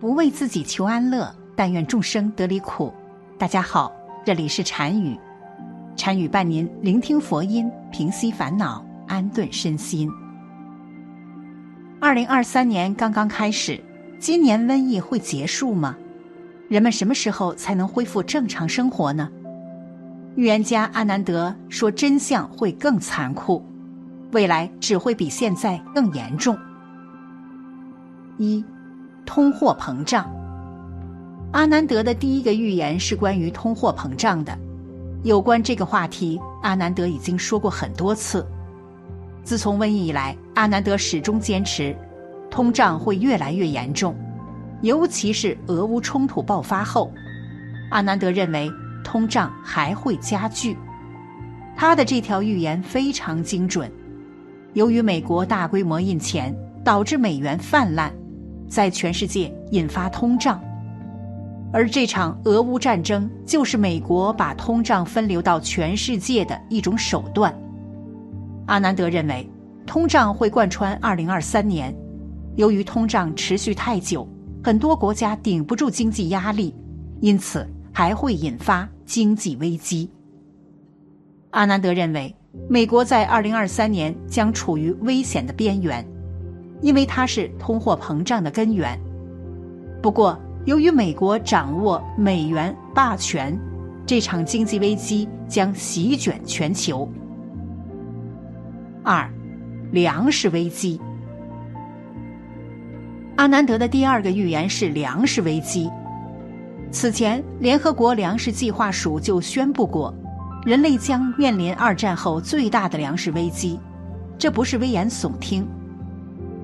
不为自己求安乐，但愿众生得离苦。大家好，这里是禅语，禅语伴您聆听佛音，平息烦恼，安顿身心。二零二三年刚刚开始，今年瘟疫会结束吗？人们什么时候才能恢复正常生活呢？预言家阿南德说：“真相会更残酷，未来只会比现在更严重。”一。通货膨胀。阿南德的第一个预言是关于通货膨胀的。有关这个话题，阿南德已经说过很多次。自从瘟疫以来，阿南德始终坚持，通胀会越来越严重，尤其是俄乌冲突爆发后，阿南德认为通胀还会加剧。他的这条预言非常精准。由于美国大规模印钱，导致美元泛滥。在全世界引发通胀，而这场俄乌战争就是美国把通胀分流到全世界的一种手段。阿南德认为，通胀会贯穿2023年，由于通胀持续太久，很多国家顶不住经济压力，因此还会引发经济危机。阿南德认为，美国在2023年将处于危险的边缘。因为它是通货膨胀的根源。不过，由于美国掌握美元霸权，这场经济危机将席卷全球。二，粮食危机。阿南德的第二个预言是粮食危机。此前，联合国粮食计划署就宣布过，人类将面临二战后最大的粮食危机。这不是危言耸听。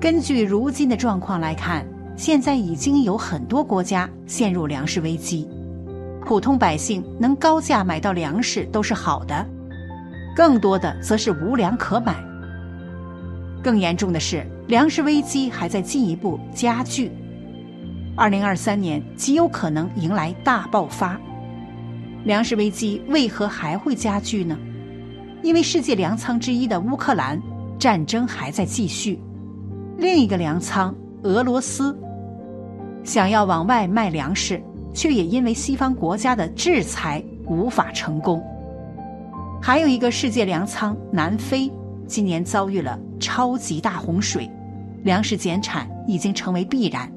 根据如今的状况来看，现在已经有很多国家陷入粮食危机，普通百姓能高价买到粮食都是好的，更多的则是无粮可买。更严重的是，粮食危机还在进一步加剧，二零二三年极有可能迎来大爆发。粮食危机为何还会加剧呢？因为世界粮仓之一的乌克兰战争还在继续。另一个粮仓俄罗斯想要往外卖粮食，却也因为西方国家的制裁无法成功。还有一个世界粮仓南非今年遭遇了超级大洪水，粮食减产已经成为必然。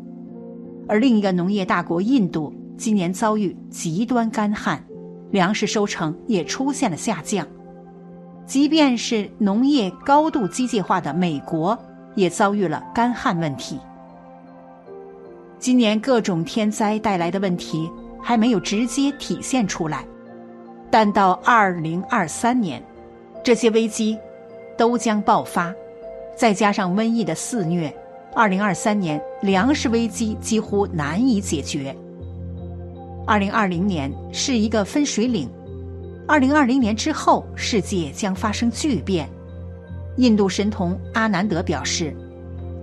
而另一个农业大国印度今年遭遇极端干旱，粮食收成也出现了下降。即便是农业高度机械化的美国。也遭遇了干旱问题。今年各种天灾带来的问题还没有直接体现出来，但到二零二三年，这些危机都将爆发，再加上瘟疫的肆虐，二零二三年粮食危机几乎难以解决。二零二零年是一个分水岭，二零二零年之后，世界将发生巨变。印度神童阿南德表示：“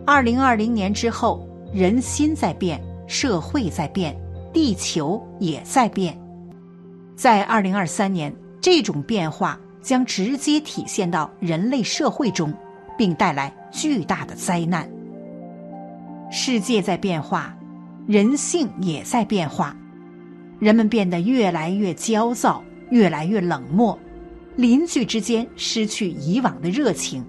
二零二零年之后，人心在变，社会在变，地球也在变。在二零二三年，这种变化将直接体现到人类社会中，并带来巨大的灾难。世界在变化，人性也在变化，人们变得越来越焦躁，越来越冷漠。”邻居之间失去以往的热情，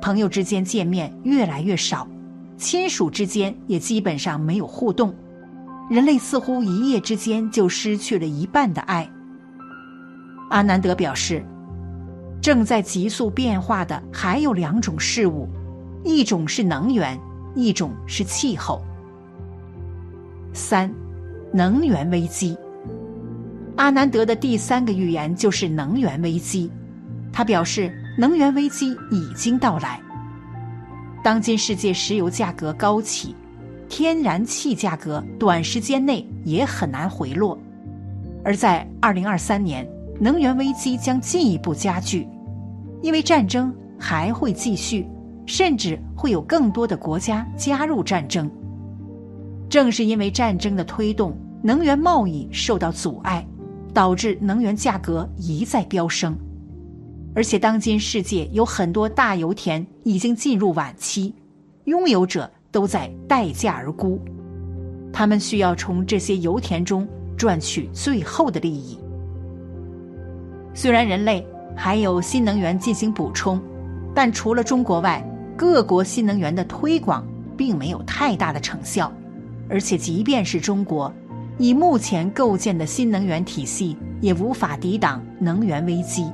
朋友之间见面越来越少，亲属之间也基本上没有互动，人类似乎一夜之间就失去了一半的爱。阿南德表示，正在急速变化的还有两种事物，一种是能源，一种是气候。三，能源危机。阿南德的第三个预言就是能源危机，他表示能源危机已经到来。当今世界石油价格高企，天然气价格短时间内也很难回落，而在二零二三年，能源危机将进一步加剧，因为战争还会继续，甚至会有更多的国家加入战争。正是因为战争的推动，能源贸易受到阻碍。导致能源价格一再飙升，而且当今世界有很多大油田已经进入晚期，拥有者都在待价而沽。他们需要从这些油田中赚取最后的利益。虽然人类还有新能源进行补充，但除了中国外，各国新能源的推广并没有太大的成效。而且，即便是中国，以目前构建的新能源体系，也无法抵挡能源危机，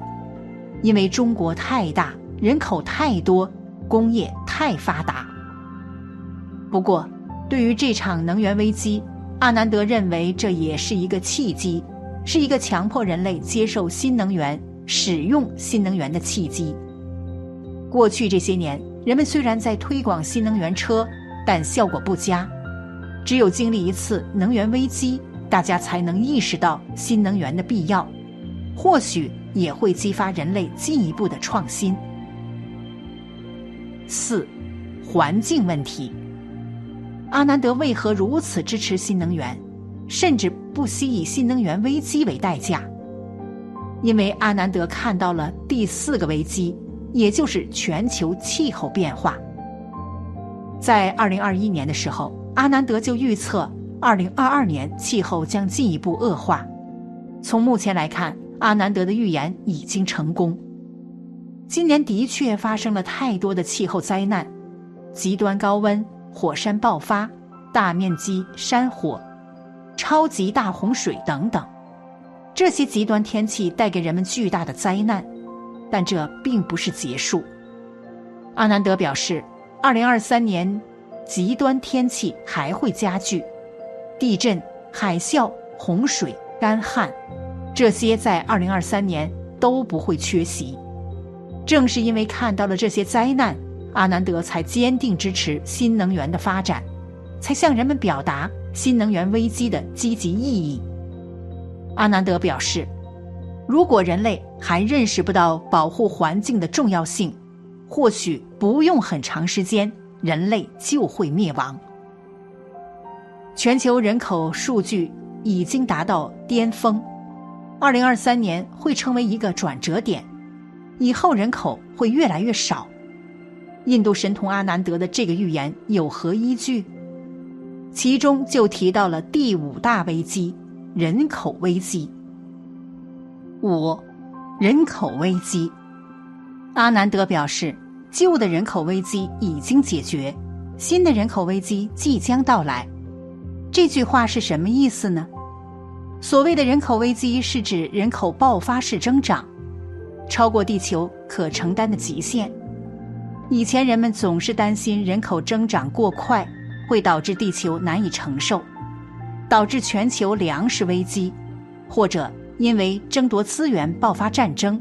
因为中国太大，人口太多，工业太发达。不过，对于这场能源危机，阿南德认为这也是一个契机，是一个强迫人类接受新能源、使用新能源的契机。过去这些年，人们虽然在推广新能源车，但效果不佳。只有经历一次能源危机，大家才能意识到新能源的必要，或许也会激发人类进一步的创新。四，环境问题。阿南德为何如此支持新能源，甚至不惜以新能源危机为代价？因为阿南德看到了第四个危机，也就是全球气候变化。在二零二一年的时候，阿南德就预测二零二二年气候将进一步恶化。从目前来看，阿南德的预言已经成功。今年的确发生了太多的气候灾难，极端高温。火山爆发、大面积山火、超级大洪水等等，这些极端天气带给人们巨大的灾难，但这并不是结束。阿南德表示，二零二三年极端天气还会加剧，地震、海啸、洪水、干旱，这些在二零二三年都不会缺席。正是因为看到了这些灾难。阿南德才坚定支持新能源的发展，才向人们表达新能源危机的积极意义。阿南德表示，如果人类还认识不到保护环境的重要性，或许不用很长时间，人类就会灭亡。全球人口数据已经达到巅峰，二零二三年会成为一个转折点，以后人口会越来越少。印度神童阿南德的这个预言有何依据？其中就提到了第五大危机——人口危机。五，人口危机。阿南德表示，旧的人口危机已经解决，新的人口危机即将到来。这句话是什么意思呢？所谓的人口危机是指人口爆发式增长，超过地球可承担的极限。以前人们总是担心人口增长过快会导致地球难以承受，导致全球粮食危机，或者因为争夺资源爆发战争，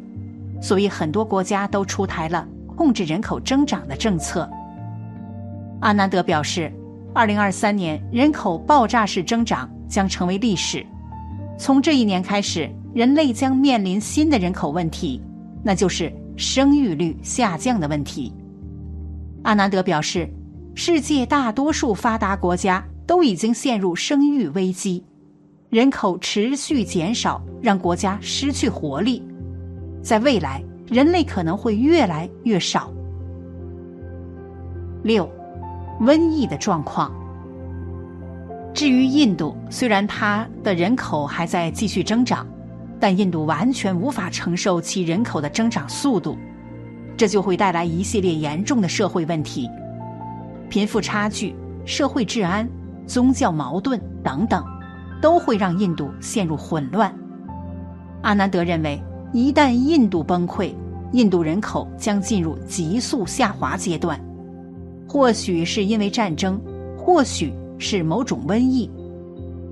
所以很多国家都出台了控制人口增长的政策。阿南德表示，二零二三年人口爆炸式增长将成为历史，从这一年开始，人类将面临新的人口问题，那就是生育率下降的问题。阿南德表示，世界大多数发达国家都已经陷入生育危机，人口持续减少让国家失去活力，在未来人类可能会越来越少。六，瘟疫的状况。至于印度，虽然它的人口还在继续增长，但印度完全无法承受其人口的增长速度。这就会带来一系列严重的社会问题，贫富差距、社会治安、宗教矛盾等等，都会让印度陷入混乱。阿南德认为，一旦印度崩溃，印度人口将进入急速下滑阶段，或许是因为战争，或许是某种瘟疫。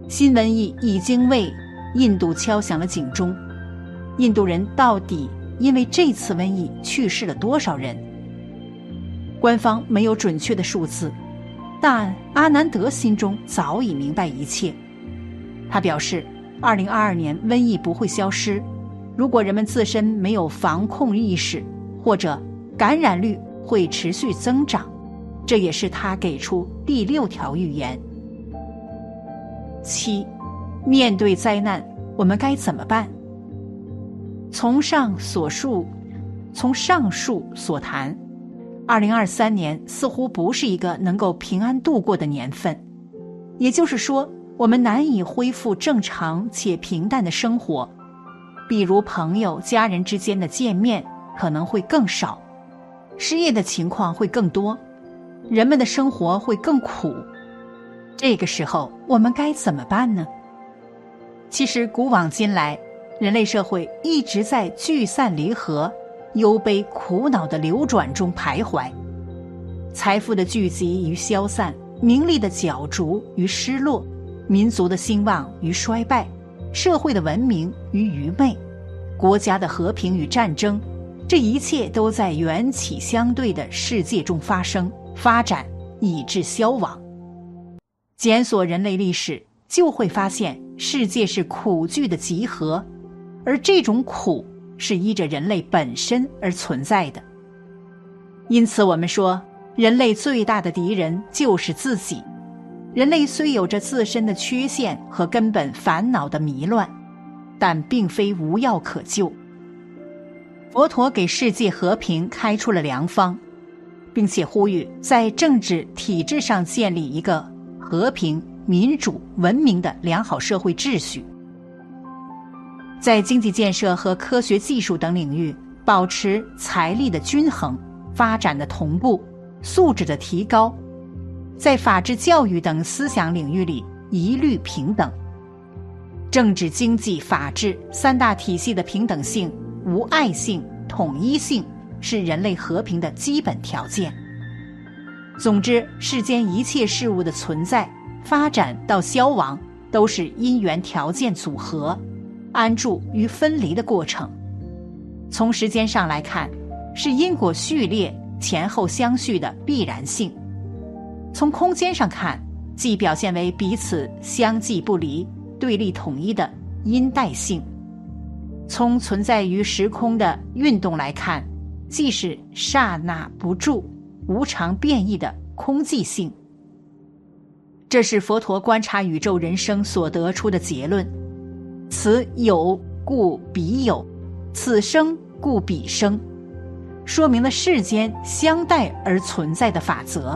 新瘟疫已经为印度敲响了警钟，印度人到底？因为这次瘟疫去世了多少人？官方没有准确的数字，但阿南德心中早已明白一切。他表示，二零二二年瘟疫不会消失，如果人们自身没有防控意识，或者感染率会持续增长。这也是他给出第六条预言。七，面对灾难，我们该怎么办？从上所述，从上述所谈，二零二三年似乎不是一个能够平安度过的年份。也就是说，我们难以恢复正常且平淡的生活，比如朋友、家人之间的见面可能会更少，失业的情况会更多，人们的生活会更苦。这个时候，我们该怎么办呢？其实，古往今来，人类社会一直在聚散离合、忧悲苦恼的流转中徘徊，财富的聚集与消散。名利的角逐与失落，民族的兴旺与衰败，社会的文明与愚昧，国家的和平与战争，这一切都在缘起相对的世界中发生、发展，以致消亡。检索人类历史，就会发现世界是苦剧的集合，而这种苦是依着人类本身而存在的。因此，我们说。人类最大的敌人就是自己。人类虽有着自身的缺陷和根本烦恼的迷乱，但并非无药可救。佛陀给世界和平开出了良方，并且呼吁在政治体制上建立一个和平、民主、文明的良好社会秩序，在经济建设和科学技术等领域保持财力的均衡、发展的同步。素质的提高，在法治、教育等思想领域里一律平等。政治、经济、法治三大体系的平等性、无爱性、统一性，是人类和平的基本条件。总之，世间一切事物的存在、发展到消亡，都是因缘条件组合、安住与分离的过程。从时间上来看，是因果序列。前后相续的必然性，从空间上看，既表现为彼此相继不离、对立统一的因代性；从存在于时空的运动来看，既是刹那不住、无常变异的空寂性。这是佛陀观察宇宙人生所得出的结论：此有故彼有，此生故彼生。说明了世间相待而存在的法则，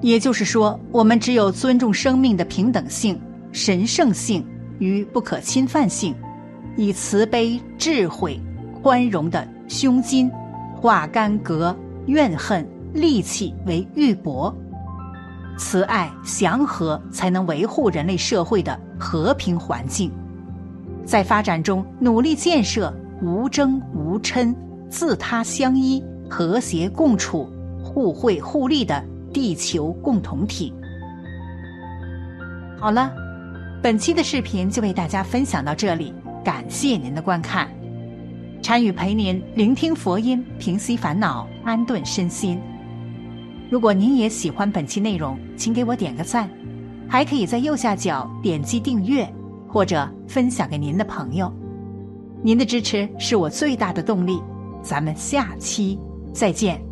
也就是说，我们只有尊重生命的平等性、神圣性与不可侵犯性，以慈悲、智慧、宽容的胸襟，化干戈、怨恨、戾气为玉帛，慈爱、祥和才能维护人类社会的和平环境，在发展中努力建设无争无嗔。自他相依、和谐共处、互惠互利的地球共同体。好了，本期的视频就为大家分享到这里，感谢您的观看。禅语陪您聆听佛音，平息烦恼，安顿身心。如果您也喜欢本期内容，请给我点个赞，还可以在右下角点击订阅或者分享给您的朋友。您的支持是我最大的动力。咱们下期再见。